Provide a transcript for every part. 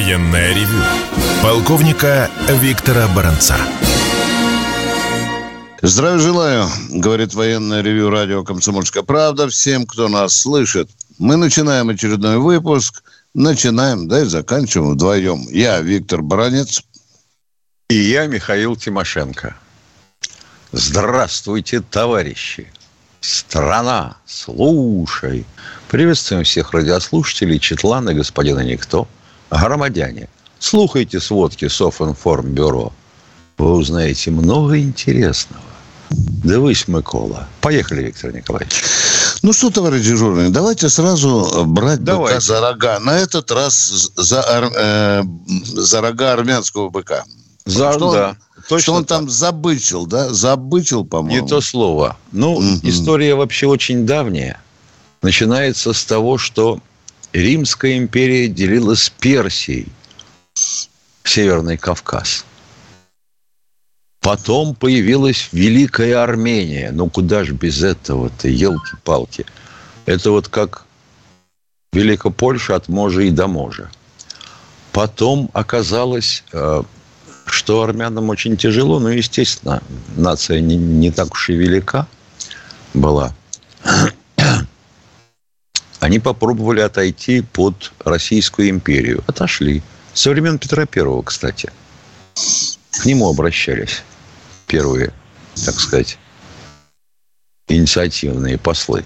Военное ревю полковника Виктора Баранца. Здравия желаю, говорит военное ревю радио «Комсомольская правда» всем, кто нас слышит. Мы начинаем очередной выпуск. Начинаем, да, и заканчиваем вдвоем. Я Виктор Баранец. И я Михаил Тимошенко. Здравствуйте, товарищи. Страна, слушай. Приветствуем всех радиослушателей, Четлана, господина Никто, громадяне. Слухайте сводки Софинформбюро. Вы узнаете много интересного. Дивись, Микола. Поехали, Виктор Николаевич. Ну что, товарищ дежурный, давайте сразу брать давайте. быка за рога. На этот раз за, э, за рога армянского быка. За, что да. Он, точно что он так. там забычил, да? Забычил, по-моему. Не то слово. Ну, угу. история вообще очень давняя. Начинается с того, что Римская империя делилась Персией, Северный Кавказ. Потом появилась Великая Армения. Ну, куда же без этого-то, елки-палки. Это вот как Великая Польша от Можа и до Можа. Потом оказалось, э, что армянам очень тяжело. Ну, естественно, нация не, не так уж и велика была. Они попробовали отойти под Российскую империю. Отошли. Со времен Петра Первого, кстати. К нему обращались первые, так сказать, инициативные послы.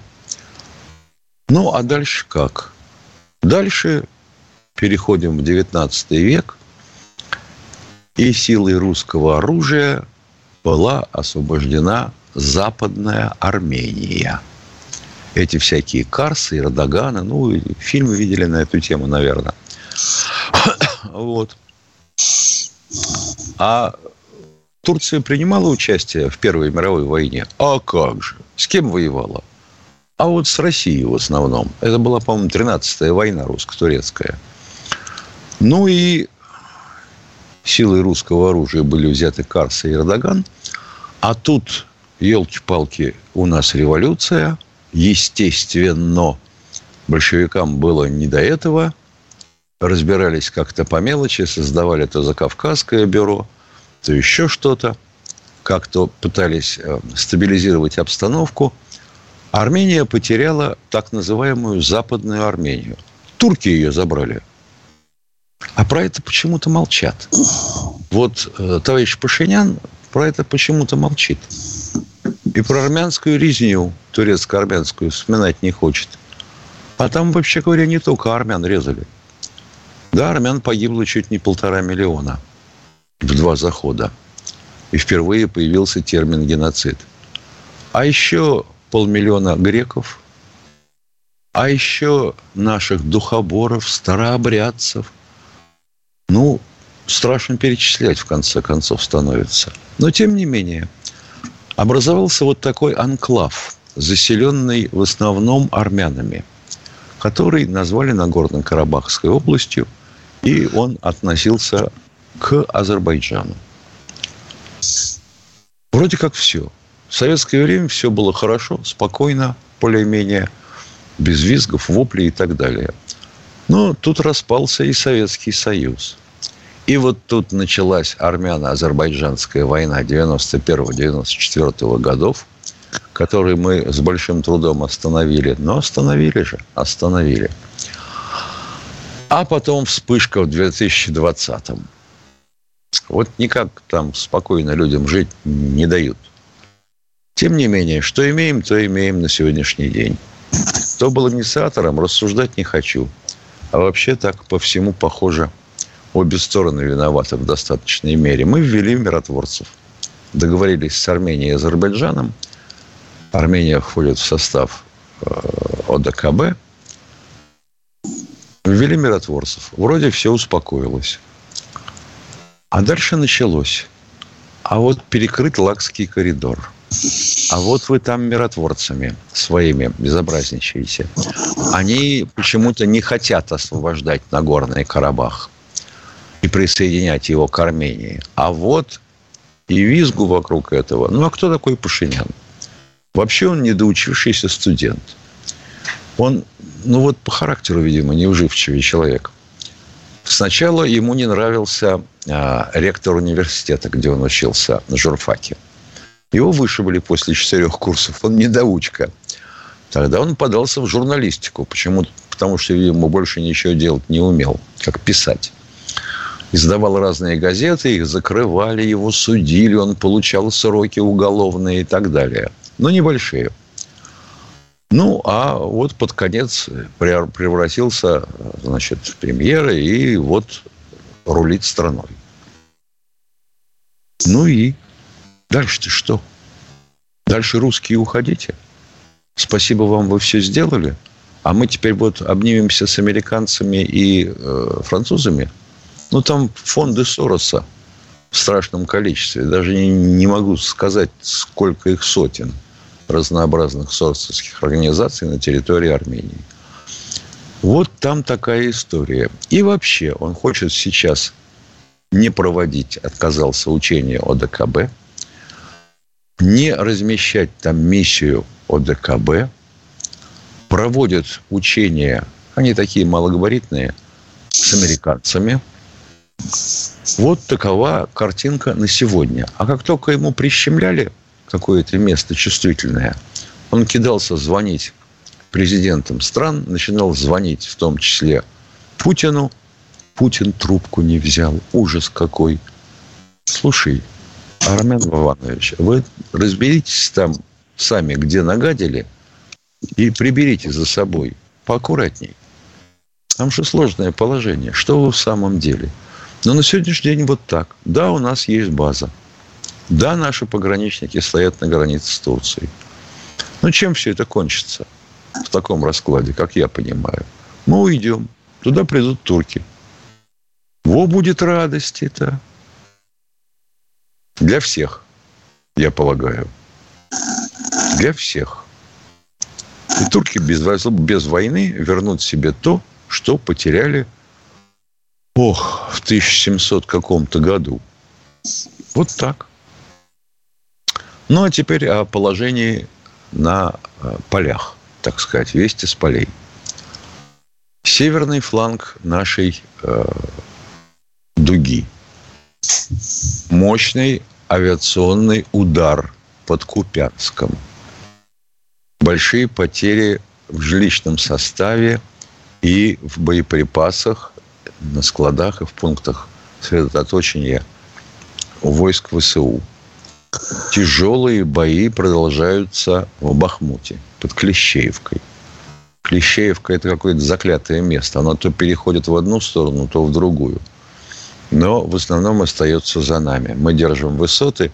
Ну, а дальше как? Дальше переходим в XIX век, и силой русского оружия была освобождена Западная Армения. Эти всякие Карсы и Радаганы, ну, фильмы видели на эту тему, наверное. Вот. А Турция принимала участие в Первой мировой войне? А как же? С кем воевала? А вот с Россией в основном. Это была, по-моему, 13-я война русско-турецкая. Ну и силой русского оружия были взяты Карса и Эрдоган. А тут, елки-палки, у нас революция. Естественно, большевикам было не до этого. Разбирались как-то по мелочи, создавали это Закавказское бюро – то еще что-то. Как-то пытались э, стабилизировать обстановку. Армения потеряла так называемую Западную Армению. Турки ее забрали. А про это почему-то молчат. Вот э, товарищ Пашинян про это почему-то молчит. И про армянскую резню, турецко-армянскую, вспоминать не хочет. А там, вообще говоря, не только армян резали. Да, армян погибло чуть не полтора миллиона – в два захода. И впервые появился термин геноцид. А еще полмиллиона греков, а еще наших духоборов, старообрядцев. Ну, страшно перечислять, в конце концов, становится. Но, тем не менее, образовался вот такой анклав, заселенный в основном армянами, который назвали Нагорно-Карабахской областью, и он относился к Азербайджану. Вроде как все. В советское время все было хорошо, спокойно, более-менее, без визгов, воплей и так далее. Но тут распался и Советский Союз. И вот тут началась армяно-азербайджанская война 91-94 годов, которую мы с большим трудом остановили. Но остановили же, остановили. А потом вспышка в 2020 -м. Вот никак там спокойно людям жить не дают. Тем не менее, что имеем, то имеем на сегодняшний день. Кто был инициатором, рассуждать не хочу. А вообще так по всему похоже, обе стороны виноваты в достаточной мере. Мы ввели миротворцев. Договорились с Арменией и Азербайджаном. Армения входит в состав э, ОДКБ. Ввели миротворцев. Вроде все успокоилось. А дальше началось. А вот перекрыт Лакский коридор. А вот вы там миротворцами своими безобразничаете. Они почему-то не хотят освобождать Нагорный Карабах и присоединять его к Армении. А вот и визгу вокруг этого. Ну, а кто такой Пашинян? Вообще он недоучившийся студент. Он, ну вот по характеру, видимо, неуживчивый человек. Сначала ему не нравился а, ректор университета, где он учился, на журфаке. Его вышибали после четырех курсов. Он недоучка. Тогда он подался в журналистику. Почему? Потому что ему больше ничего делать не умел, как писать. Издавал разные газеты, их закрывали, его судили, он получал сроки уголовные и так далее. Но небольшие. Ну, а вот под конец превратился, значит, в премьера и вот рулит страной. Ну и дальше-то что? Дальше русские уходите. Спасибо вам, вы все сделали. А мы теперь вот обнимемся с американцами и э, французами. Ну, там фонды Сороса в страшном количестве. Даже не, не могу сказать, сколько их сотен разнообразных соросовских организаций на территории Армении. Вот там такая история. И вообще он хочет сейчас не проводить, отказался учение ОДКБ, не размещать там миссию ОДКБ, проводят учения, они такие малогабаритные, с американцами. Вот такова картинка на сегодня. А как только ему прищемляли какое-то место чувствительное, он кидался звонить президентам стран, начинал звонить в том числе Путину. Путин трубку не взял. Ужас какой. Слушай, Армен Иванович, вы разберитесь там сами, где нагадили, и приберите за собой поаккуратней. Там же сложное положение. Что вы в самом деле? Но на сегодняшний день вот так. Да, у нас есть база. Да, наши пограничники стоят на границе с Турцией. Но чем все это кончится в таком раскладе, как я понимаю? Мы уйдем. Туда придут турки. Во будет радости-то. Для всех, я полагаю. Для всех. И турки без, без войны вернут себе то, что потеряли, ох, в 1700 каком-то году. Вот так. Ну, а теперь о положении на э, полях, так сказать, вести с полей. Северный фланг нашей э, дуги. Мощный авиационный удар под Купянском. Большие потери в жилищном составе и в боеприпасах на складах и в пунктах сосредоточения войск ВСУ – тяжелые бои продолжаются в Бахмуте под Клещеевкой. Клещеевка – это какое-то заклятое место. Оно то переходит в одну сторону, то в другую. Но в основном остается за нами. Мы держим высоты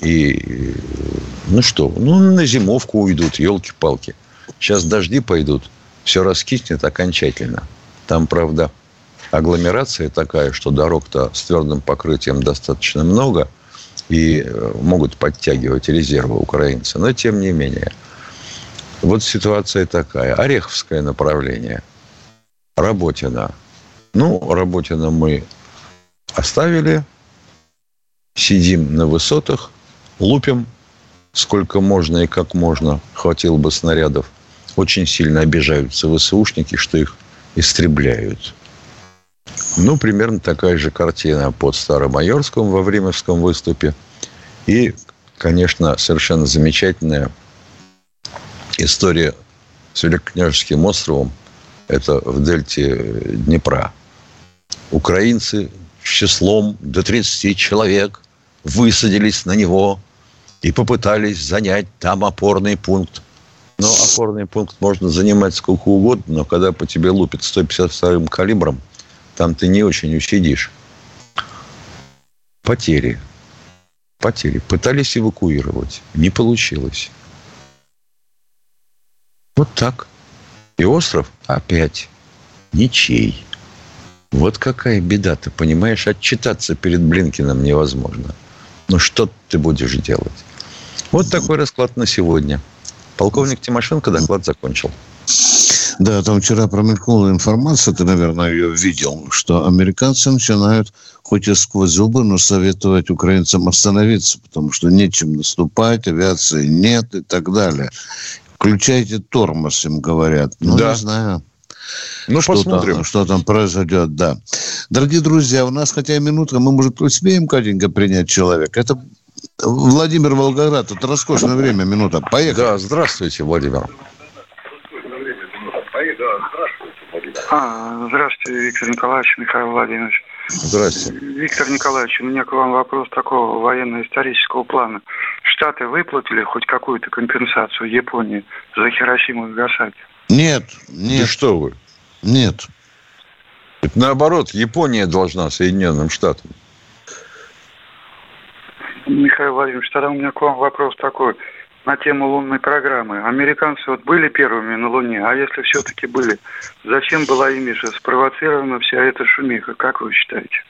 и, ну что, ну на зимовку уйдут, елки-палки. Сейчас дожди пойдут, все раскиснет окончательно. Там, правда, агломерация такая, что дорог-то с твердым покрытием достаточно много – и э, могут подтягивать резервы украинцы. Но тем не менее. Вот ситуация такая. Ореховское направление. Работина. Ну, Работина мы оставили. Сидим на высотах. Лупим сколько можно и как можно. Хватило бы снарядов. Очень сильно обижаются ВСУшники, что их истребляют. Ну, примерно такая же картина под Старомайорском во Временском выступе. И, конечно, совершенно замечательная история с Великокняжеским островом. Это в дельте Днепра. Украинцы с числом до 30 человек высадились на него и попытались занять там опорный пункт. Но опорный пункт можно занимать сколько угодно, но когда по тебе лупит 152-м калибром – там ты не очень усидишь. Потери. Потери. Пытались эвакуировать. Не получилось. Вот так. И остров опять ничей. Вот какая беда, ты понимаешь? Отчитаться перед Блинкиным невозможно. Ну, что ты будешь делать? Вот такой расклад на сегодня. Полковник Тимошенко доклад закончил. Да, там вчера промелькнула информация, ты, наверное, ее видел, что американцы начинают, хоть и сквозь зубы, но советовать украинцам остановиться, потому что нечем наступать, авиации нет и так далее. Включайте тормоз, им говорят. Ну, да. не знаю. Ну, что посмотрим. Там, что там произойдет, да. Дорогие друзья, у нас хотя и минутка, мы, может, успеем, Катенька, принять человека. Это Владимир Волгоград. Это роскошное время, минута. Поехали. Да, здравствуйте, Владимир. А, здравствуйте, Виктор Николаевич, Михаил Владимирович. Здравствуйте. Виктор Николаевич, у меня к вам вопрос такого военно-исторического плана. Штаты выплатили хоть какую-то компенсацию Японии за Хиросиму и Нагасаки? Нет, нет. Да что вы? Нет. Это наоборот, Япония должна Соединенным Штатам. Михаил Владимирович, тогда у меня к вам вопрос такой на тему лунной программы. Американцы вот были первыми на Луне, а если все-таки были, зачем была ими же спровоцирована вся эта шумиха, как вы считаете?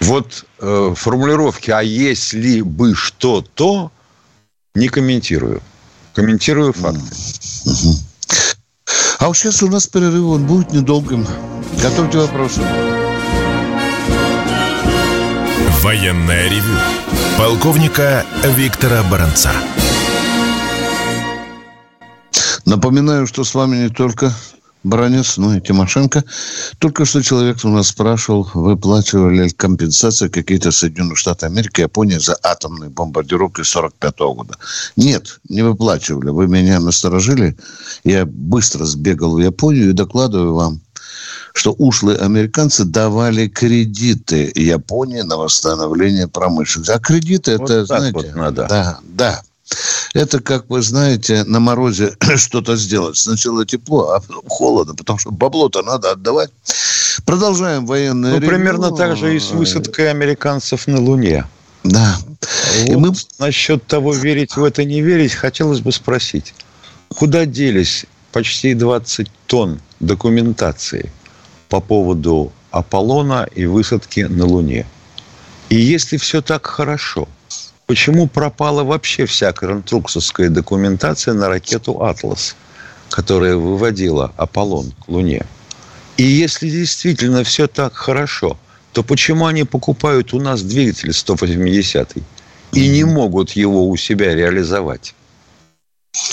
Вот э, формулировки «а если бы что-то» не комментирую. Комментирую факты. А вот сейчас у нас перерыв, он будет недолгим. Готовьте вопросы. Военная ревю. Полковника Виктора Баранца. Напоминаю, что с вами не только Бронец, ну и Тимошенко. Только что человек у нас спрашивал, выплачивали ли компенсации какие-то Соединенные Штаты Америки, Япония за атомные бомбардировки 45 года. Нет, не выплачивали. Вы меня насторожили. Я быстро сбегал в Японию и докладываю вам, что ушлые американцы давали кредиты Японии на восстановление промышленности. А кредиты вот это, знаете... Вот надо. Да, да. Это, как вы знаете, на морозе что-то сделать. Сначала тепло, а потом холодно, потому что бабло-то надо отдавать. Продолжаем военное Ну, примерно так же и с высадкой американцев на Луне. Да. Вот и мы... Насчет того, верить в это, не верить, хотелось бы спросить. Куда делись почти 20 тонн документации по поводу Аполлона и высадки на Луне? И если все так хорошо – почему пропала вообще вся конструкторская документация на ракету «Атлас», которая выводила Аполлон к Луне. И если действительно все так хорошо, то почему они покупают у нас двигатель 180 и не могут его у себя реализовать?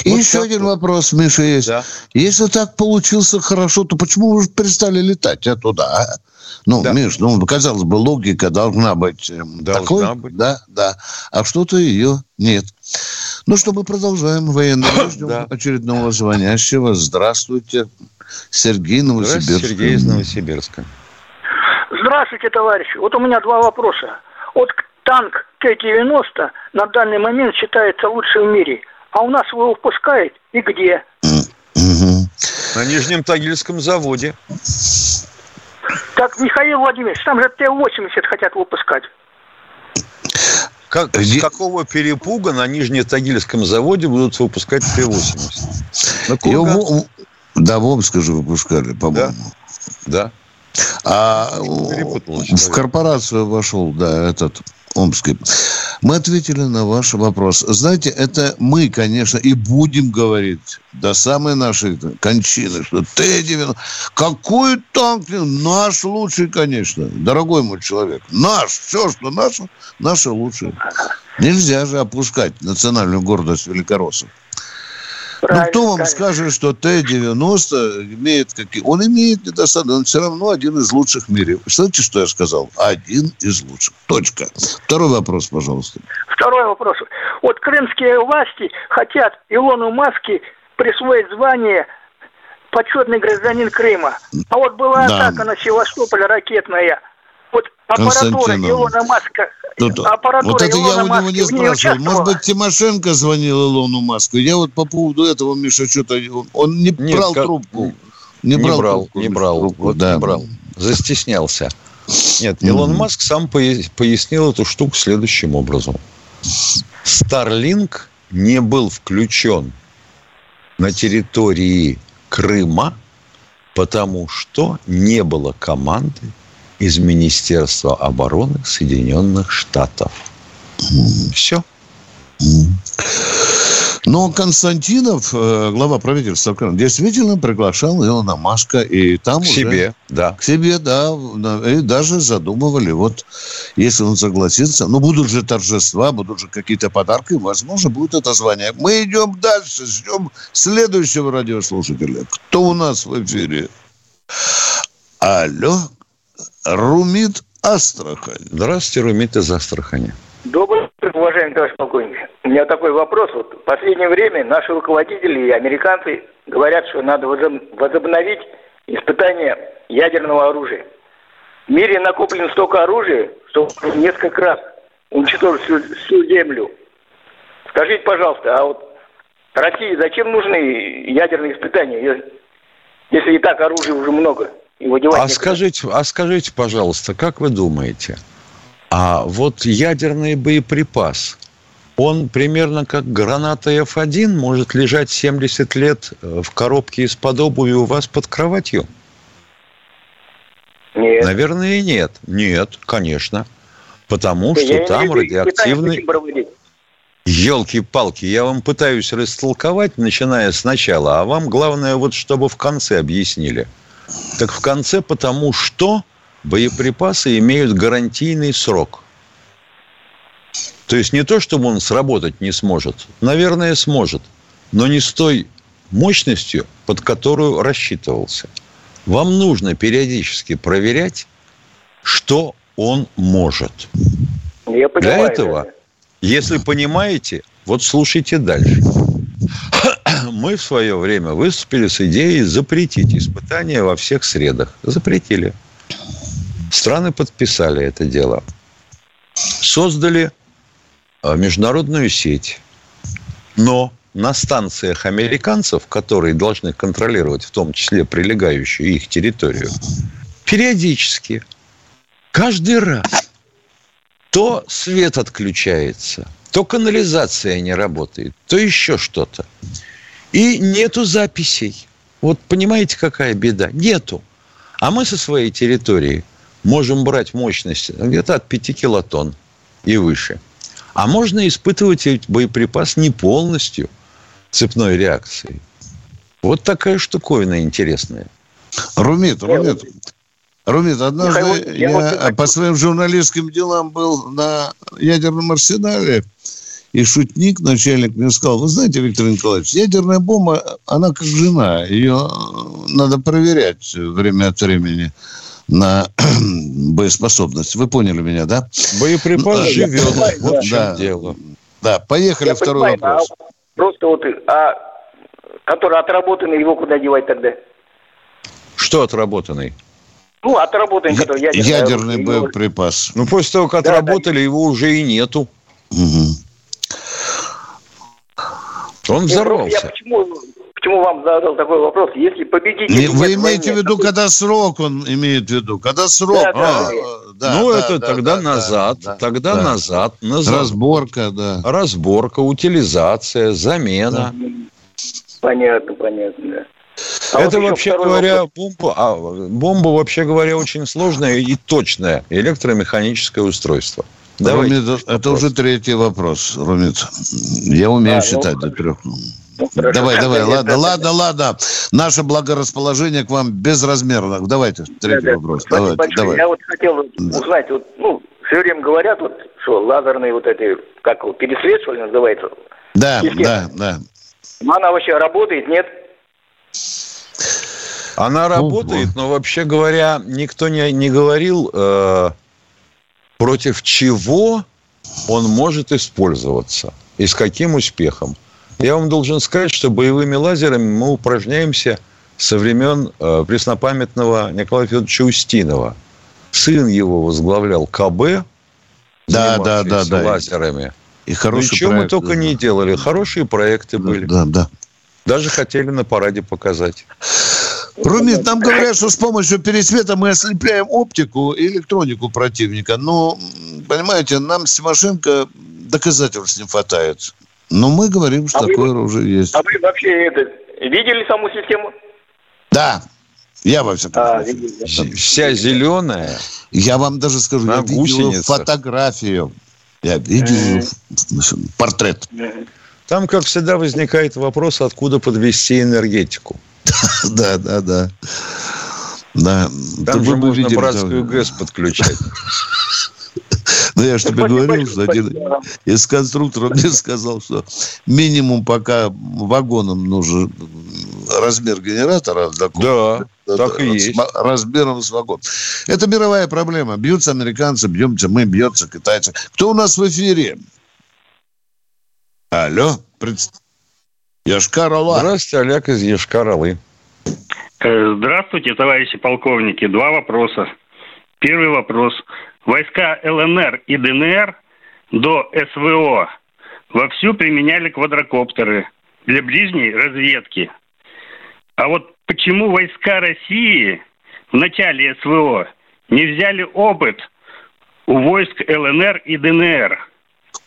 И вот еще один вот. вопрос, Миша, есть. Да. Если так получился хорошо, то почему вы перестали летать оттуда? А? Ну, да. Миш, ну, казалось бы, логика должна быть эм, должна такой. Быть. Да, да. А что-то ее нет. Ну что, мы продолжаем военный. Ждем да. очередного звонящего. Здравствуйте. Сергей Новосибирск. Здравствуйте, Сергей из Новосибирска. Здравствуйте, товарищи. Вот у меня два вопроса. Вот танк Т-90 на данный момент считается лучшим в мире. А у нас его выпускают и где? На Нижнем Тагильском заводе. Так, Михаил Владимирович, там же Т-80 хотят выпускать. Как, с какого перепуга на Нижнетагильском заводе будут выпускать Т-80? Его, да, в Омске же выпускали, по-моему. Да. да. А в корпорацию вошел, да, этот Омской. Мы ответили на ваш вопрос. Знаете, это мы, конечно, и будем говорить до самой нашей кончины, что Т-90... Какой танк? Наш лучший, конечно. Дорогой мой человек. Наш. Все, что наше, наше лучшее. Нельзя же опускать национальную гордость великороссов. Ну, кто вам скажет, что Т-90 имеет какие... Он имеет недостатки, он все равно один из лучших в мире. Знаете, что я сказал? Один из лучших. Точка. Второй вопрос, пожалуйста. Второй вопрос. Вот крымские власти хотят Илону Маске присвоить звание почетный гражданин Крыма. А вот была да. атака на Севастополь ракетная. Вот аппаратура Илона Маска Тут, аппаратура вот это Илона я у него не спрашивал. Может быть, Тимошенко звонил Илону Маску. Я вот по поводу этого, Миша, что-то... Он не Нет, брал как... трубку. Не, не брал, брал трубку, не брал. Трубку, вот да. не брал. Застеснялся. Нет, Илон mm-hmm. Маск сам пояснил эту штуку следующим образом. Starlink не был включен на территории Крыма, потому что не было команды из Министерства обороны Соединенных Штатов. Все. Но Константинов, э, глава правительства, действительно приглашал Илона Маска, и там к уже... себе, да. К себе, да. И даже задумывали, вот, если он согласится, ну, будут же торжества, будут же какие-то подарки, возможно, будет это звание. Мы идем дальше, ждем следующего радиослушателя. Кто у нас в эфире? Алло, Румит Астрахань. Здравствуйте, Румит из Астрахани. Добрый утро, уважаемый товарищ полковник. У меня такой вопрос. Вот в последнее время наши руководители и американцы говорят, что надо возобновить испытание ядерного оружия. В мире накоплено столько оружия, что несколько раз уничтожить всю, всю землю. Скажите, пожалуйста, а вот России зачем нужны ядерные испытания, если и так оружия уже много? А, скажите, а скажите, пожалуйста, как вы думаете, а вот ядерный боеприпас, он примерно как граната F1 может лежать 70 лет э, в коробке из-под обуви у вас под кроватью? Нет. Наверное, нет. Нет, конечно. Потому что я там радиоактивный... Елки-палки, я вам пытаюсь растолковать, начиная сначала, а вам главное вот, чтобы в конце объяснили. Так в конце потому что боеприпасы имеют гарантийный срок. То есть не то, чтобы он сработать не сможет. Наверное, сможет. Но не с той мощностью, под которую рассчитывался. Вам нужно периодически проверять, что он может. Я понимаю, Для этого, если понимаете, вот слушайте дальше. Мы в свое время выступили с идеей запретить испытания во всех средах. Запретили. Страны подписали это дело. Создали а, международную сеть. Но на станциях американцев, которые должны контролировать в том числе прилегающую их территорию, периодически, каждый раз, то свет отключается, то канализация не работает, то еще что-то. И нету записей. Вот понимаете, какая беда? Нету. А мы со своей территории можем брать мощность где-то от 5 килотонн и выше. А можно испытывать боеприпас не полностью цепной реакцией. Вот такая штуковина интересная. Румит, Румит, Румит, однажды я, я по своим журналистским делам был на ядерном арсенале, и шутник, начальник, мне сказал, вы знаете, Виктор Николаевич, ядерная бомба, она как жена, ее надо проверять время от времени на боеспособность. Вы поняли меня, да? Боеприпас ну, живет, понимаю, вот да. в чем да. дело. Да, поехали, я второй понимаю, вопрос. А просто вот, а который отработанный, его куда девать тогда? Что отработанный? Ну, отработанный, который ядерный. Ядерный боеприпас. Ну, после того, как да, отработали, да. его уже и нету. Угу. Он взорвался. Я почему, почему вам задал такой вопрос? Если победитель... Не, вы имеете войне, в виду, когда срок он имеет в виду? Когда срок? Да, а, да, ну, да, это да, тогда да, назад. Да, тогда да. назад. назад. Разборка, да. Разборка, утилизация, замена. Да. Понятно, понятно, да. А это вот вообще говоря, бомба, а, бомба, вообще говоря, очень сложное и точное электромеханическое устройство. Давайте. Румит, это уже третий вопрос, Румит. Я умею а, считать ну, до трех. Ну, давай, давай, ладно, это, ладно, ладно. Наше благорасположение к вам безразмерно. Давайте, третий да, вопрос. Да, давайте, давай. Я вот хотел узнать, вот, ну, все время говорят, вот, что лазерные вот эти, как пересвет, что ли, называется? Да, система. да, да. Она вообще работает, нет? Она работает, но вообще говоря, никто не, не говорил, э, против чего он может использоваться и с каким успехом. Я вам должен сказать, что боевыми лазерами мы упражняемся со времен э, преснопамятного Николая Федоровича Устинова. Сын его возглавлял КБ, да, да, да, да. лазерами. И хорошие Ничего мы только да. не делали. Хорошие проекты да, были. Да, да. Даже хотели на параде показать. Румит, нам говорят, что с помощью пересвета мы ослепляем оптику и электронику противника. Но, понимаете, нам с Тимошенко доказательств не хватает. Но мы говорим, что а такое вы, оружие есть. А вы вообще это, видели саму систему? Да. Я во всяком а, случае. Вся зеленая. Я вам даже скажу, я видел фотографию. Я видел портрет. Там, как всегда, возникает вопрос, откуда подвести энергетику. Да, да, да. Да. Там же можно братскую ГЭС подключать. Ну, я же тебе говорил, что один из конструкторов мне сказал, что минимум пока вагоном нужен размер генератора. Да, так и есть. Размером с вагон. Это мировая проблема. Бьются американцы, бьемся мы, бьется китайцы. Кто у нас в эфире? Алло, пред... Йошкар-Ола. Здравствуйте, Олег из Йошкар-Олы. Э, здравствуйте, товарищи полковники. Два вопроса. Первый вопрос. Войска ЛНР и ДНР до СВО вовсю применяли квадрокоптеры для ближней разведки. А вот почему войска России в начале СВО не взяли опыт у войск ЛНР и ДНР?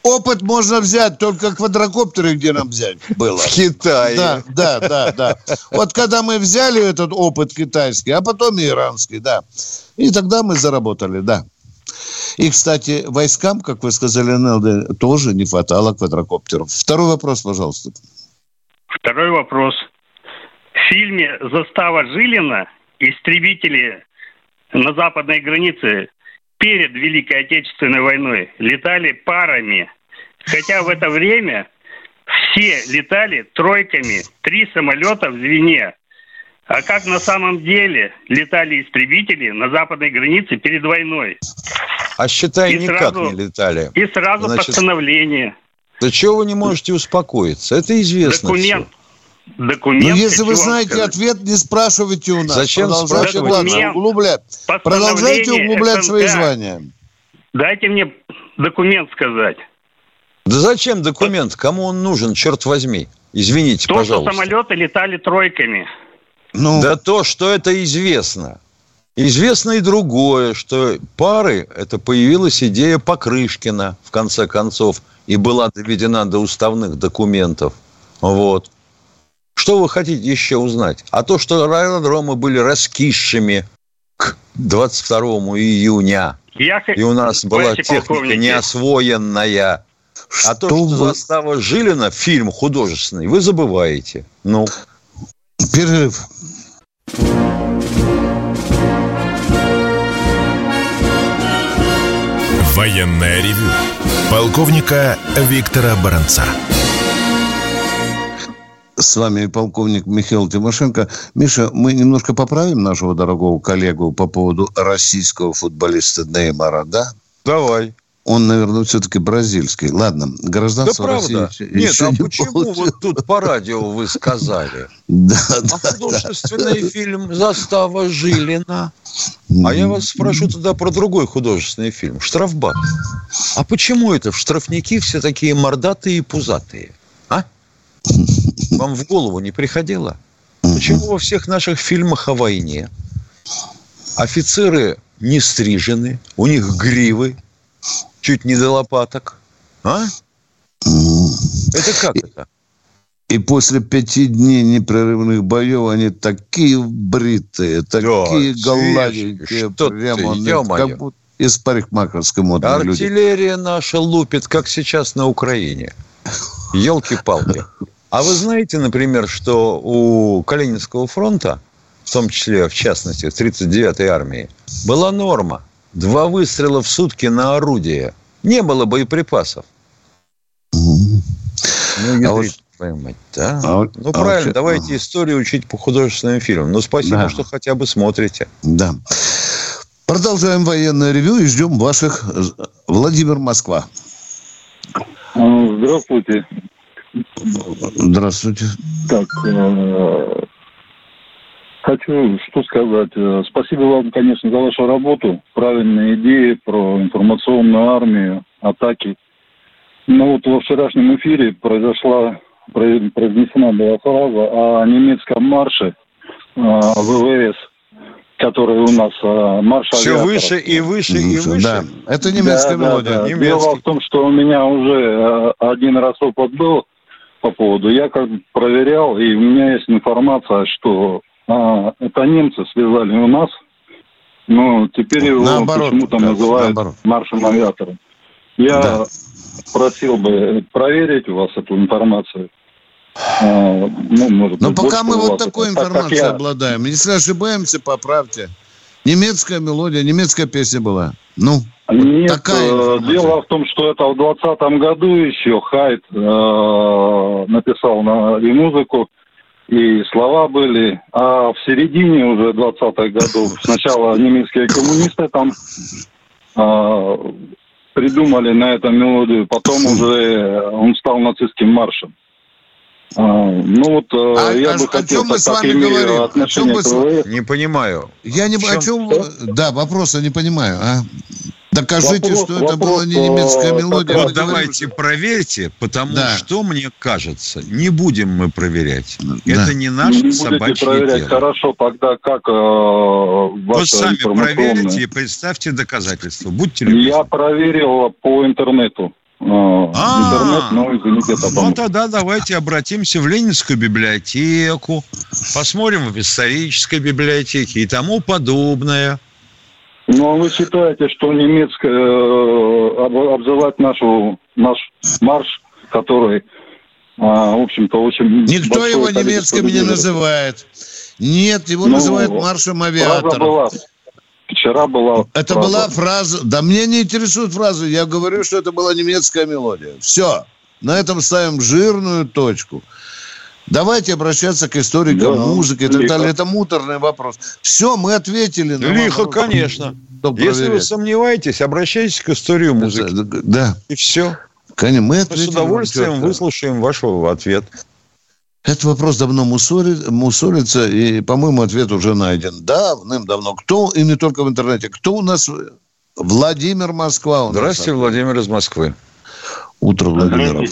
Опыт можно взять, только квадрокоптеры где нам взять было? В Китае. Да, да, да, да. Вот когда мы взяли этот опыт китайский, а потом и иранский, да. И тогда мы заработали, да. И, кстати, войскам, как вы сказали, НЛД, тоже не хватало квадрокоптеров. Второй вопрос, пожалуйста. Второй вопрос. В фильме «Застава Жилина» истребители на западной границе перед Великой Отечественной войной летали парами. Хотя в это время все летали тройками, три самолета в звене. А как на самом деле летали истребители на западной границе перед войной? А считай, и никак сразу, не летали. И сразу Значит, постановление. Да чего вы не можете успокоиться? Это известно Документ. Все. Документ. Но если вы знаете сказать? ответ, не спрашивайте у нас. Зачем Продолжайте, ладно, углублять. Продолжайте углублять СНТ. свои звания. Дайте мне документ сказать. Да зачем документ? Кому он нужен, черт возьми? Извините, То, пожалуйста. что самолеты летали тройками. Ну... Да то, что это известно. Известно и другое, что пары, это появилась идея Покрышкина, в конце концов, и была доведена до уставных документов. Вот. Что вы хотите еще узнать? А то, что аэродромы были раскисшими к 22 июня, Я... и у нас была техника неосвоенная. Что а то, что вы... застава Жилина, фильм художественный, вы забываете. Ну. Перерыв. Военная ревю. Полковника Виктора Баранца. С вами полковник Михаил Тимошенко. Миша, мы немножко поправим нашего дорогого коллегу по поводу российского футболиста Неймара, да? Давай он, наверное, все-таки бразильский. Ладно, гражданство да России правда. Еще, Нет, еще а не почему получил. вот тут по радио вы сказали? Да, а да, художественный да. фильм «Застава Жилина». А я вас спрошу тогда про другой художественный фильм «Штрафбат». А почему это в штрафники все такие мордатые и пузатые? Вам в голову не приходило? Почему во всех наших фильмах о войне офицеры не стрижены, у них гривы, чуть не до лопаток. А? Это как это? И после пяти дней непрерывных боев они такие бритые, такие да, гладенькие. Прямо, ты, как будто из парикмахерской моды Артиллерия люди. наша лупит, как сейчас на Украине. Елки-палки. А вы знаете, например, что у Калининского фронта, в том числе, в частности, в 39-й армии, была норма – Два выстрела в сутки на орудие. Не было боеприпасов. Ну, а вот... твою мать, да? А вот, ну, а правильно, вот, давайте а... историю учить по художественным фильмам. Ну, спасибо, да. что хотя бы смотрите. Да. Продолжаем военное ревю и ждем ваших. Владимир Москва. Здравствуйте. Здравствуйте. Так, э, Хочу что сказать. Э, спасибо вам, конечно, за вашу работу. Правильные идеи про информационную армию, атаки. Но вот во вчерашнем эфире произошла, произнесена была фраза о немецком марше э, ВВС, который у нас э, марш Все выше и выше и выше. Да, это немецкая да, мелодия. Да, да. Немецкий. Дело в том, что у меня уже один раз опыт был по поводу. Я как проверял, и у меня есть информация, что а, это немцы связали у нас, но теперь его почему-то называют наоборот. маршем авиатором. Я да. просил бы проверить у вас эту информацию. А, ну, может Но пока мы вот такой информацией я... обладаем. Если ошибаемся, поправьте. Немецкая мелодия, немецкая песня была. Ну, Нет, такая э, дело в том, что это в 2020 году еще Хайт э, написал на, и музыку, и слова были. А в середине уже 20-х годов сначала немецкие коммунисты там э, придумали на эту мелодию, потом уже он стал нацистским маршем. А, ну вот э, а, я а, бы хотел, о чем мы с вами говорим? О чем мы с... Не понимаю. Я не... О чем... Да, вопроса не понимаю. А? Докажите, вопрос, что вопрос, это была не немецкая э, мелодия. Вот давайте говорим, проверьте, потому да. что, мне кажется, не будем мы проверять. Да. Это не наше не собачье проверять. дело. Хорошо, тогда как э, Вы сами проверите и представьте доказательства. Будьте любезны. Я проверил по интернету. А, интернет, ну, извините, потом. Ну, тогда давайте обратимся в Ленинскую библиотеку, посмотрим в исторической библиотеке и тому подобное. Ну, а вы считаете, что немецкая э, обзывать нашу, наш марш, который, а, в общем-то, очень... Никто его немецким не называет. Нет, его ну, называют маршем авиатора. Вчера была Это фраза. была фраза... Да мне не интересует фраза. Я говорю, что это была немецкая мелодия. Все. На этом ставим жирную точку. Давайте обращаться к историкам да, музыки и так лихо. далее. Это муторный вопрос. Все, мы ответили на Лихо, вопрос. конечно. Если вы сомневаетесь, обращайтесь к историю музыки. Да. И все. Конечно, мы ответили. Мы с удовольствием выслушаем ваш ответ. Этот вопрос давно мусорит, мусорится, и, по-моему, ответ уже найден. Давным-давно. Кто, и не только в интернете, кто у нас? Владимир Москва. У Здравствуйте, нас. Владимир из Москвы. Утро, Владимир.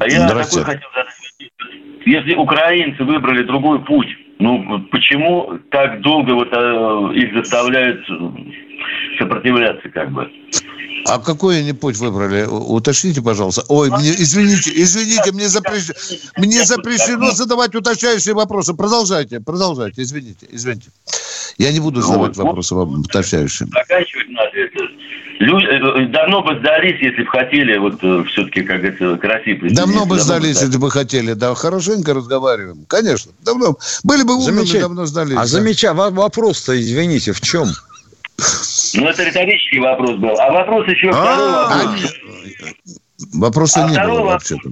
А я такой хотел задать. Если украинцы выбрали другой путь, ну почему так долго вот э, их заставляют сопротивляться как бы? А какой они путь выбрали? Уточните, пожалуйста. Ой, мне, извините, извините, мне, запрещено, мне запрещено задавать уточняющие вопросы. Продолжайте, продолжайте, извините, извините. Я не буду задавать ну, вопросы вам уточняющие. Заканчивать надо это. Люди, э, давно бы сдались, если бы хотели, вот э, все-таки, как это, красиво. Давно бы сдались, если бы хотели, да, хорошенько разговариваем. Конечно, давно. Были бы умными, давно сдались. А да. замеча... вопрос-то, извините, в чем? Ну, это риторический вопрос был. А вопрос еще второй вопрос. Вопроса а не было вообще-то.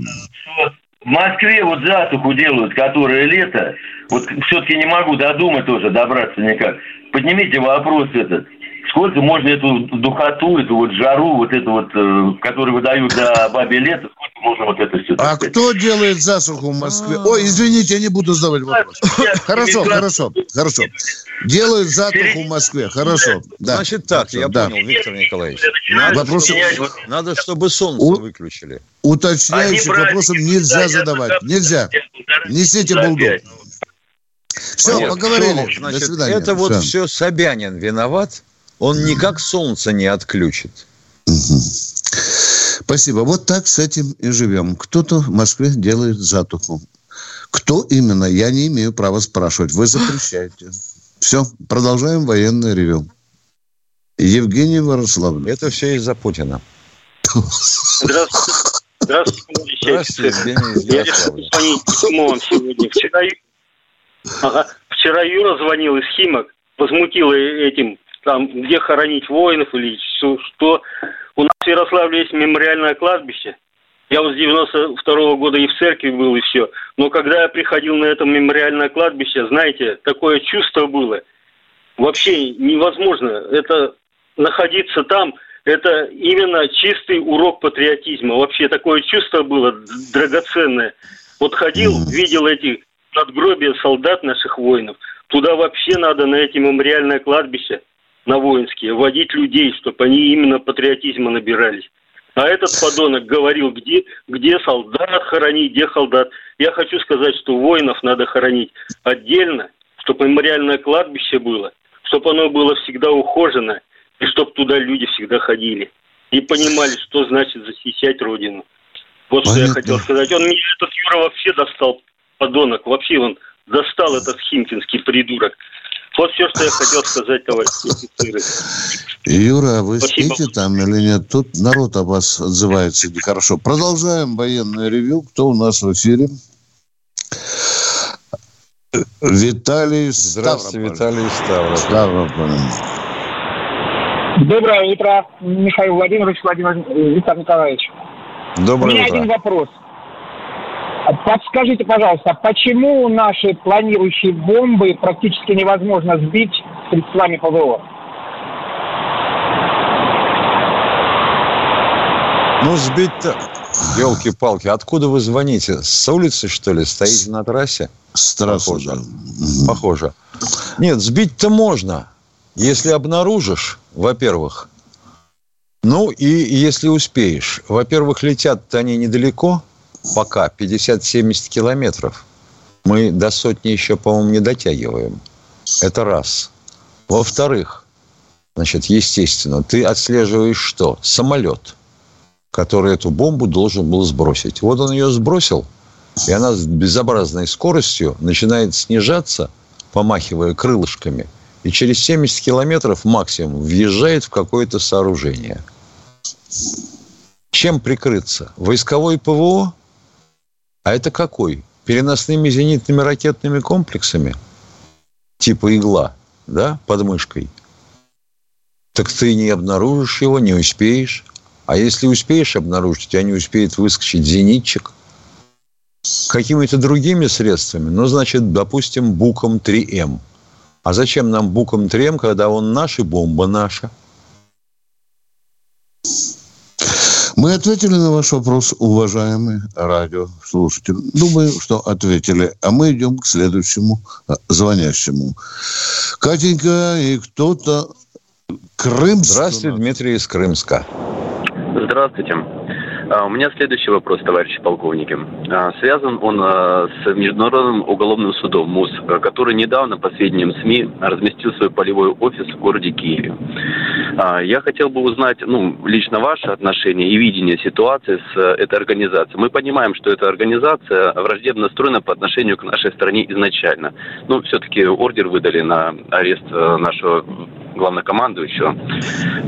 В Москве вот засуху делают, которое лето. Вот все-таки не могу додумать тоже, добраться никак. Поднимите вопрос этот сколько можно эту духоту, эту вот жару, вот эту вот, э, которую выдают за бабе лето, сколько можно вот это все. А кто делает засуху в Москве? А. Ой, извините, я не буду задавать вопрос. Хорошо, хорошо, хорошо. Делают засуху в Москве, хорошо. Значит так, я понял, Виктор Николаевич. Надо, чтобы солнце выключили. Уточняющих вопросов нельзя задавать. Нельзя. Несите булдог. Все, поговорили. Значит, До свидания. Это вот все Собянин виноват, он никак солнце не отключит. Спасибо. Вот так с этим и живем. Кто-то в Москве делает затуху. Кто именно, я не имею права спрашивать. Вы запрещаете. Все, продолжаем военное ревю. Евгений Ворославль. Это все из-за Путина. Здравствуйте. Здравствуйте, Здравствуйте, Евгений Я решил позвонить вам сегодня. Вчера, ага, вчера Юра звонил из Химок, возмутил этим там, где хоронить воинов или что, что. У нас в Ярославле есть мемориальное кладбище. Я вот с 92 -го года и в церкви был, и все. Но когда я приходил на это мемориальное кладбище, знаете, такое чувство было. Вообще невозможно. Это находиться там, это именно чистый урок патриотизма. Вообще такое чувство было драгоценное. Вот ходил, видел эти надгробия солдат наших воинов. Туда вообще надо на эти мемориальное кладбище на воинские, водить людей, чтобы они именно патриотизма набирались. А этот подонок говорил, где, где солдат хоронить, где солдат. Я хочу сказать, что воинов надо хоронить отдельно, чтобы мемориальное кладбище было, чтобы оно было всегда ухожено, и чтобы туда люди всегда ходили. И понимали, что значит защищать Родину. Вот Понятно. что я хотел сказать. Он меня, этот Юра, вообще достал, подонок. Вообще он достал этот химкинский придурок. Вот все, что я хотел сказать, товарищи офицеры. Юра, а вы Спасибо. спите там или нет? Тут народ о вас отзывается хорошо. Продолжаем военное ревю. Кто у нас в эфире? Виталий Здравствуйте, Виталий Ставрополь. Ставрополь. Доброе утро, Михаил Владимирович, Владимир Виктор Николаевич. Доброе У меня утро. один вопрос. Подскажите, пожалуйста, почему наши планирующие бомбы практически невозможно сбить средствами ПВО? Ну, сбить-то... Елки-палки, откуда вы звоните? С улицы, что ли? Стоите на трассе? С трассы, Похоже. Да. Похоже. Нет, сбить-то можно, если обнаружишь, во-первых. Ну, и если успеешь. Во-первых, летят-то они недалеко, пока, 50-70 километров. Мы до сотни еще, по-моему, не дотягиваем. Это раз. Во-вторых, значит, естественно, ты отслеживаешь что? Самолет – который эту бомбу должен был сбросить. Вот он ее сбросил, и она с безобразной скоростью начинает снижаться, помахивая крылышками, и через 70 километров максимум въезжает в какое-то сооружение. Чем прикрыться? Войсковой ПВО? А это какой? Переносными зенитными ракетными комплексами? Типа игла, да, под мышкой? Так ты не обнаружишь его, не успеешь. А если успеешь обнаружить, у тебя не успеет выскочить зенитчик. Какими-то другими средствами, ну, значит, допустим, буком 3М. А зачем нам буком 3М, когда он наш и бомба наша? Мы ответили на ваш вопрос, уважаемый радиослушатель. Думаю, что ответили. А мы идем к следующему а, звонящему. Катенька и кто-то Крым. Здравствуйте, Дмитрий из Крымска. Здравствуйте. А, у меня следующий вопрос, товарищи полковники. А, связан он а, с Международным уголовным судом МУС, который недавно, по сведениям СМИ, разместил свой полевой офис в городе Киеве. Я хотел бы узнать, ну, лично ваше отношение и видение ситуации с этой организацией. Мы понимаем, что эта организация враждебно настроена по отношению к нашей стране изначально. Но все-таки ордер выдали на арест нашего главнокомандующего.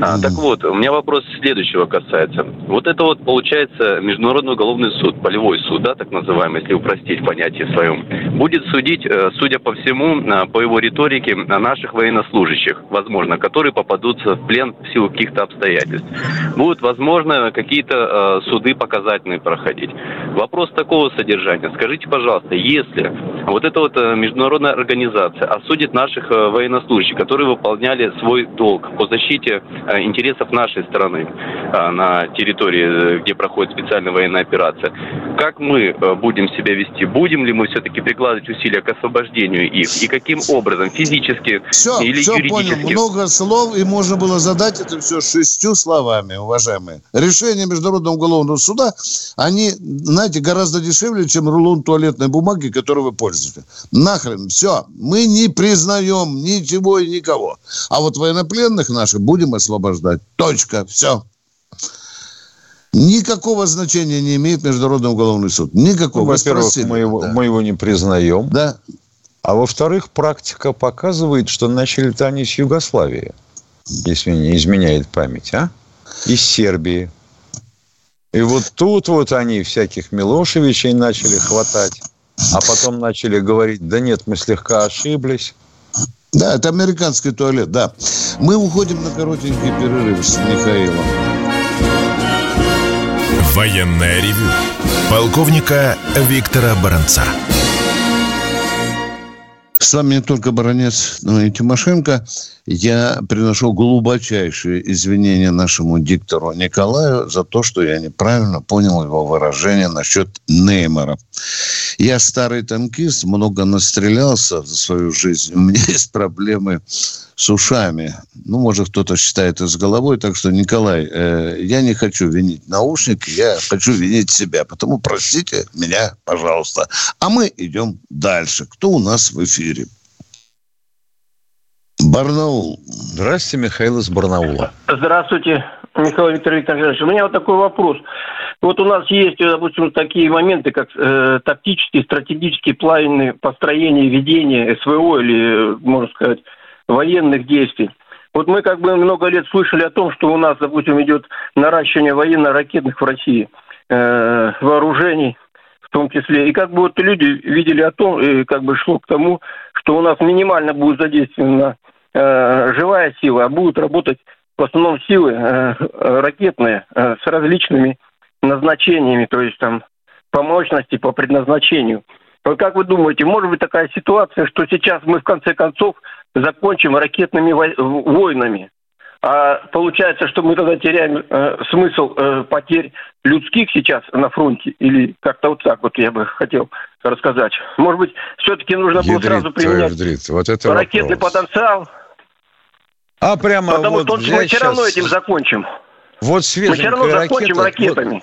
А, так вот, у меня вопрос следующего касается. Вот это вот получается Международный уголовный суд, полевой суд, да, так называемый, если упростить понятие своем, будет судить, э, судя по всему, э, по его риторике, наших военнослужащих, возможно, которые попадутся в плен в силу каких-то обстоятельств. Будут, возможно, какие-то э, суды показательные проходить. Вопрос такого содержания. Скажите, пожалуйста, если вот эта вот международная организация осудит наших военнослужащих, которые выполняли свой долг по защите э, интересов нашей страны э, на территории, где проходит специальная военная операция. Как мы э, будем себя вести? Будем ли мы все-таки прикладывать усилия к освобождению их? И каким образом? Физически все, или все юридически? Понял. Много слов, и можно было задать это все шестью словами, уважаемые. Решение Международного уголовного суда, они, знаете, гораздо дешевле, чем рулон туалетной бумаги, которой вы пользуетесь. Нахрен, все. Мы не признаем ничего и никого. А вот вот военнопленных наших будем освобождать. Точка. Все. Никакого значения не имеет Международный уголовный суд. Никакого. Ну, во-первых, мы его, да. мы его не признаем. Да. А во-вторых, практика показывает, что начали-то они с Югославии, если не изменяет память, а? Из Сербии. И вот тут вот они всяких Милошевичей начали хватать, а потом начали говорить, да нет, мы слегка ошиблись. Да, это американский туалет, да. Мы уходим на коротенький перерыв с Михаилом. Военная ревю. Полковника Виктора Баранца. С вами не только Баранец, но и Тимошенко. Я приношу глубочайшие извинения нашему диктору Николаю за то, что я неправильно понял его выражение насчет Неймара. Я старый танкист, много настрелялся за свою жизнь. У меня есть проблемы ушами. Ну, может, кто-то считает это с головой. Так что, Николай, э, я не хочу винить наушники, я хочу винить себя. Потому простите меня, пожалуйста. А мы идем дальше. Кто у нас в эфире? Барнаул. Здравствуйте, Михаил из Барнаула. Здравствуйте, Михаил Викторович Николаевич. У меня вот такой вопрос. Вот у нас есть, допустим, такие моменты, как э, тактические, стратегические планы построения ведения СВО или, можно сказать, военных действий. Вот мы как бы много лет слышали о том, что у нас, допустим, идет наращивание военно-ракетных в России э, вооружений, в том числе. И как бы вот люди видели о том, и как бы шло к тому, что у нас минимально будет задействована э, живая сила, а будут работать в основном силы э, ракетные э, с различными назначениями, то есть там по мощности, по предназначению. Как вы думаете, может быть такая ситуация, что сейчас мы в конце концов закончим ракетными войнами? А получается, что мы тогда теряем э, смысл э, потерь людских сейчас на фронте? Или как-то вот так вот я бы хотел рассказать. Может быть, все-таки нужно ядрит, было сразу применять ядрит. Вот это ракетный вопрос. потенциал? А прямо Потому вот что мы все равно этим закончим. Вот свеженькая Мы все равно закончим ракета, ракетами.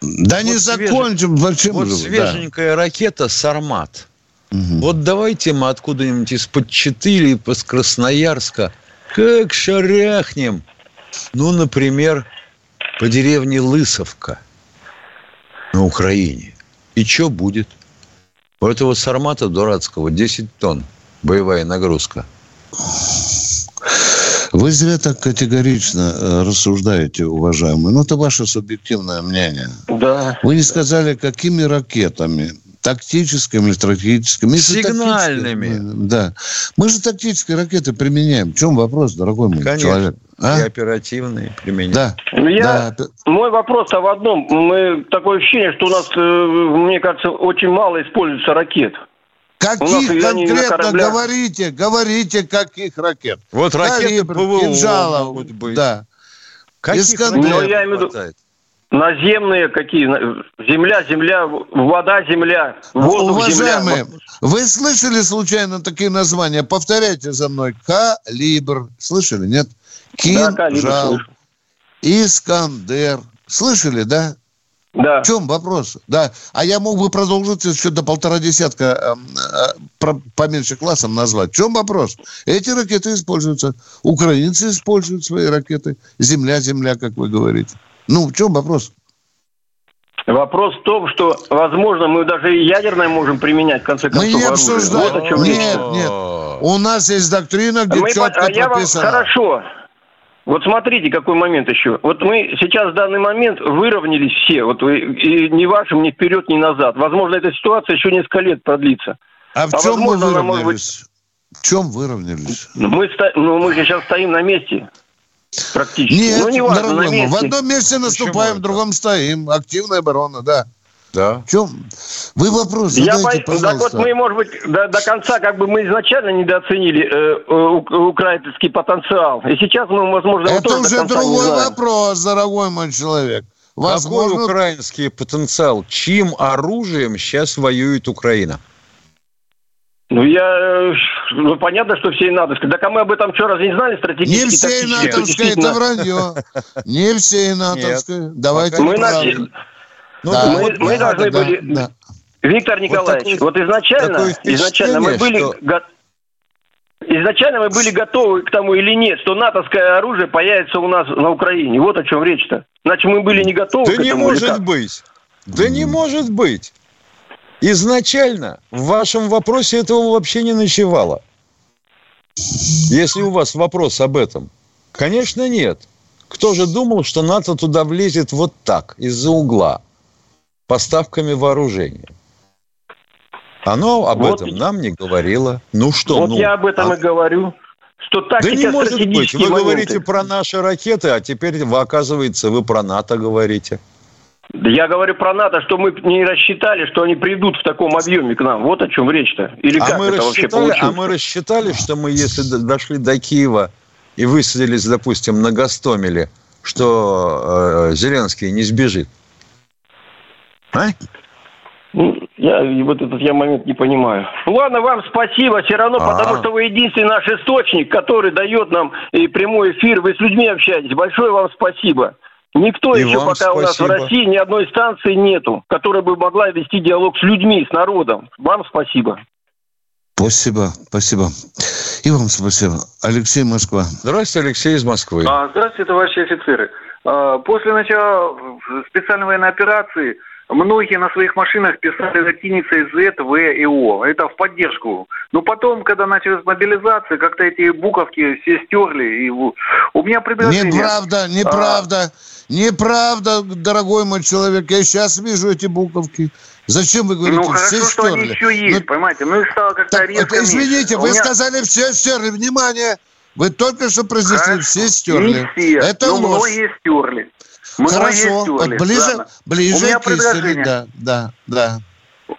Вот да вот не закончим, зачем Вот свеженькая да. ракета «Сармат». Угу. Вот давайте мы откуда-нибудь из-под Читы или из Красноярска как шаряхнем. Ну, например, по деревне Лысовка на Украине. И что будет? У этого «Сармата» дурацкого 10 тонн боевая нагрузка. Вы зря так категорично э, рассуждаете, уважаемые. Ну, это ваше субъективное мнение. Да. Вы не сказали, какими ракетами тактическими или стратегическими. Сигнальными. Да. Мы же тактические ракеты применяем. В чем вопрос, дорогой мой Конечно. человек? А? И оперативные применяем. Да. Ну, я, да. Мой вопрос-то в одном. Мы, такое ощущение, что у нас, э, мне кажется, очень мало используется ракет. Каких конкретно говорите? Говорите, каких ракет? Вот ракеты Калибр, ПВО кинжала, могут быть. Да. Каких Искандер. Ну, я имею в виду наземные какие? Земля, земля, вода, земля, воздух, Уважаемые, земля. вы слышали случайно такие названия? Повторяйте за мной. Калибр. Слышали, нет? Кинжал. Да, Искандер. Слышали, да? Да. В чем вопрос? Да. А я мог бы продолжить еще до полтора десятка э, э, поменьше классом назвать. В чем вопрос? Эти ракеты используются. Украинцы используют свои ракеты. Земля, земля, как вы говорите. Ну, в чем вопрос? Вопрос в том, что, возможно, мы даже и ядерное можем применять, в конце концов, Мы не обсуждаем. Вот нет, речь. нет. У нас есть доктрина, где мы, четко а я прописано. Вам, хорошо. Вот смотрите, какой момент еще. Вот мы сейчас в данный момент выровнялись все, вот вы, и ни вашим, ни вперед, ни назад. Возможно, эта ситуация еще несколько лет продлится. А в а чем возможно, мы выровнялись? Быть... В чем выровнялись? Мы, ну, мы сейчас стоим на месте. Практически. Нет, ну, не важно, в одном месте наступаем, в другом стоим. Активная оборона, да. Да. В чем? Вы вопрос задайте, Я боюсь, пожалуйста. Так вот мы, может быть, до, до конца, как бы мы изначально недооценили э, э, украинский потенциал. И сейчас мы, возможно, Это уже другой вопрос, дорогой мой человек. Возможно... Какой украинский потенциал? Чьим оружием сейчас воюет Украина? Ну, я... Ну, понятно, что всей натовской. Так а мы об этом что, разве не знали стратегически? Не всей натовской, это вранье. Не всей натовской. Давайте мы, начали... ну, да. мы, мы да, должны да, были... Да. Виктор Николаевич, вот, такой, вот изначально, изначально мы были... Что... Го... Изначально мы были готовы к тому или нет, что натовское оружие появится у нас на Украине. Вот о чем речь-то. Значит, мы были не готовы да к этому. Да не может быть. Да не может быть. Изначально в вашем вопросе этого вообще не ночевало. Если у вас вопрос об этом. Конечно, нет. Кто же думал, что НАТО туда влезет вот так, из-за угла, поставками вооружения? Оно об вот этом нам не говорило. Ну что, вот ну, я об этом а... и говорю. Что так да не может быть. Вы моменты. говорите про наши ракеты, а теперь, оказывается, вы про НАТО говорите. Я говорю про НАТО, что мы не рассчитали, что они придут в таком объеме к нам. Вот о чем речь-то. Или а как мы это вообще получилось? А мы рассчитали, что мы, если дошли до Киева и высадились, допустим, на Гастомеле, что э, Зеленский не сбежит? А? Ну, я вот этот я момент не понимаю. Ладно, вам спасибо все равно, А-а-а. потому что вы единственный наш источник, который дает нам и прямой эфир. Вы с людьми общаетесь. Большое вам спасибо. Никто и еще пока спасибо. у нас в России ни одной станции нету, которая бы могла вести диалог с людьми, с народом. Вам спасибо. Спасибо, спасибо. И вам спасибо. Алексей Москва. Здравствуйте, Алексей из Москвы. А, здравствуйте, товарищи офицеры. А, после начала специальной военной операции многие на своих машинах писали латиницей Z, В и О. Это в поддержку. Но потом, когда началась мобилизация, как-то эти буковки все стерли. И у меня предложение... Неправда, неправда. А... Неправда, дорогой мой человек. Я сейчас вижу эти буковки. Зачем вы говорите, ну, хорошо, все что стерли? они еще есть, ну, понимаете? Ну, их стало как-то так, резко Извините, вы меня... сказали, все стерли. Внимание! Вы только что произнесли, все стерли. Не все, Это но ложь. многие стерли. Многие Хорошо, стерли. Вот ближе, ближе У меня к предложение. да, да, да.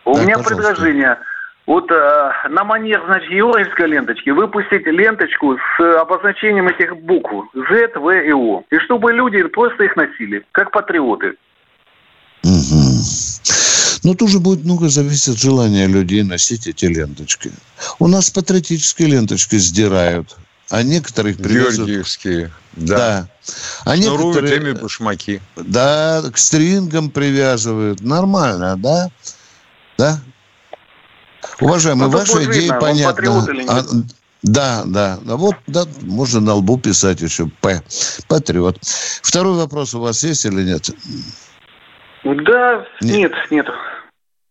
У да, меня пожалуйста. предложение. Вот э, на манер, значит, георгиевской ленточки выпустить ленточку с обозначением этих букв Z, В и О. И чтобы люди просто их носили, как патриоты. Угу. Но тоже будет много зависеть от желания людей носить эти ленточки. У нас патриотические ленточки сдирают а некоторых привязывают... Георгиевские, да. да. А Шнуруют некоторые... ими башмаки. Да, к стрингам привязывают. Нормально, да? Да? Уважаемые, ну, ваша идея видно, понятна. А, да, да. А вот, да, можно на лбу писать еще П. Патриот. Второй вопрос у вас есть или нет? Да, нет, нет. нет.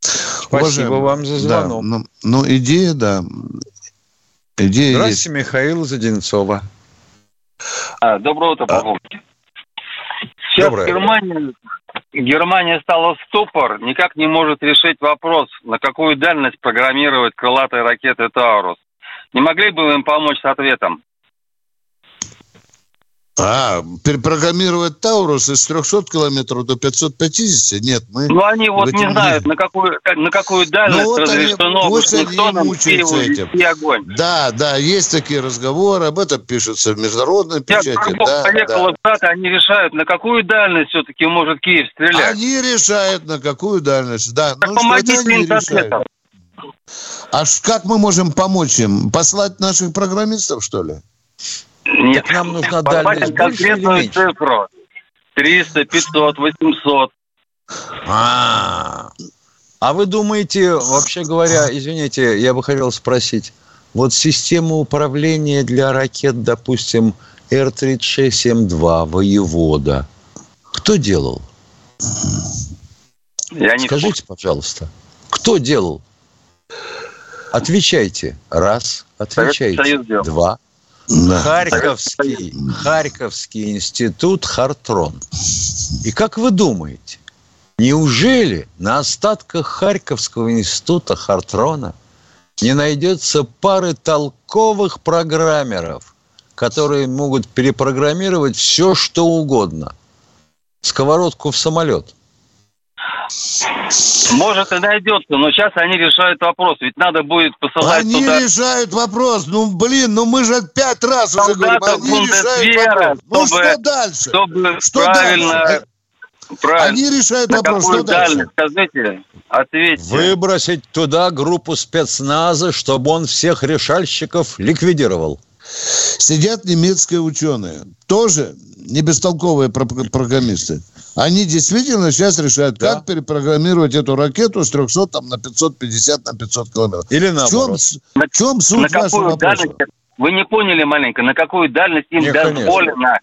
Спасибо Уважаемый, вам за звонок. Да, ну, ну, идея, да. Идея Здравствуйте, есть. Михаил из Одинцова. А, доброе утро, полковник. А. Сейчас Доброе. Германия, Германия стала в ступор, никак не может решить вопрос, на какую дальность программировать крылатые ракеты «Таурус». Не могли бы вы им помочь с ответом? А, перепрограммировать Таурус из 300 километров до 550? Нет, мы... Ну, они вот не знают, на какую, на какую дальность ну, вот разрешено они, Вашингтоном вести огонь. Да, да, есть такие разговоры, об этом пишется в международной печати. Я да, поехал да. в они решают, на какую дальность все-таки может Киев стрелять. Они решают, на какую дальность, да. Так ну, помогите им решают. А как мы можем помочь им? Послать наших программистов, что ли? Нет, так нам нужна дальность конкретную цифру. 300, 500, 800. А, а вы думаете, вообще говоря, извините, я бы хотел спросить, вот система управления для ракет, допустим, Р-36М2, «Воевода», кто делал? Я не Скажите, пожалуйста, кто делал? Отвечайте. Раз. Отвечайте. Два. Да. Харьковский, Харьковский институт Хартрон. И как вы думаете, неужели на остатках Харьковского института Хартрона не найдется пары толковых программеров, которые могут перепрограммировать все, что угодно? Сковородку в самолет – может и найдется, но сейчас они решают вопрос. Ведь надо будет посылать Они туда... решают вопрос. Ну, блин, ну мы же пять раз уже говорим. Они решают вопрос. Ну, что дальше? Чтобы что правильно... Дальше? Правильно. Они решают На вопрос, что дальше? Скажите, ответьте. Выбросить туда группу спецназа, чтобы он всех решальщиков ликвидировал. Сидят немецкие ученые, тоже не бестолковые программисты. Они действительно сейчас решают, да. как перепрограммировать эту ракету с 300 там, на 550, на 500 километров. Или наоборот. В чем, в чем суть на вашего вопроса? Вы не поняли маленько, на какую дальность им Нет, дозволено,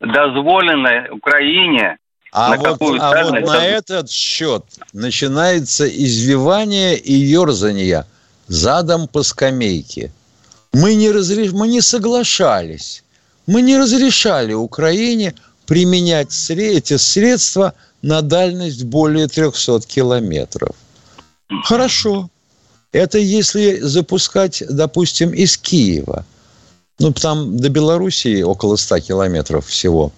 дозволено Украине а, на вот, а вот на этот счет начинается извивание и ерзание задом по скамейке. Мы не, разреш... мы не соглашались. Мы не разрешали Украине применять эти средства на дальность более 300 километров. Хорошо. Это если запускать, допустим, из Киева. Ну, там до Белоруссии около 100 километров всего.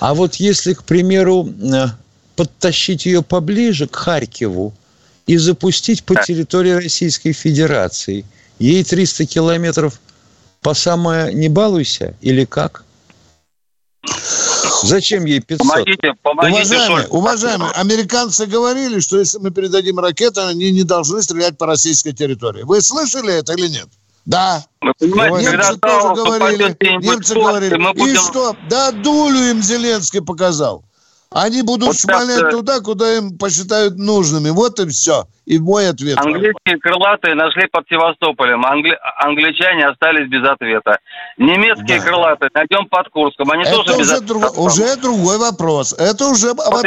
А вот если, к примеру, э, подтащить ее поближе к Харькову и запустить по территории Российской Федерации, ей 300 километров по самое не балуйся или как? Зачем ей 500? Помогите, помогите, уважаемые, уважаемые, американцы говорили, что если мы передадим ракеты, они не должны стрелять по российской территории. Вы слышали это или нет? Да. Вы понимаете, немцы тоже говорили. Немцы говорили. И будем... что? Да, дулю им Зеленский показал. Они будут вот шмалять так, туда, куда им посчитают нужными. Вот и все. И мой ответ. Английские крылатые нашли под Севастополем. Англи... Англичане остались без ответа. Немецкие да. крылатые найдем под Курском. Они Это тоже без уже, друг... уже другой вопрос. Это уже вот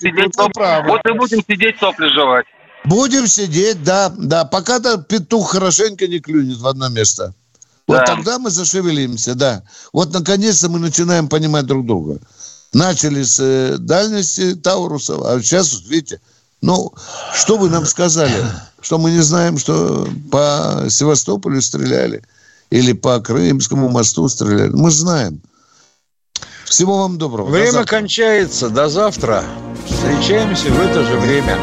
сидеть, соп... Вот и будем сидеть сопли жевать. Будем сидеть, да, да. Пока-то петух хорошенько не клюнет в одно место. Вот да. тогда мы зашевелимся, да. Вот наконец-то мы начинаем понимать друг друга. Начали с э, дальности Таурусов, а сейчас, видите, ну, что вы нам сказали? Что мы не знаем, что по Севастополю стреляли или по Крымскому мосту стреляли? Мы знаем. Всего вам доброго. Время кончается. До завтра. Встречаемся в это же время.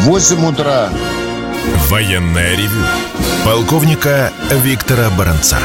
8 утра. Военная ревю. Полковника Виктора Баранца.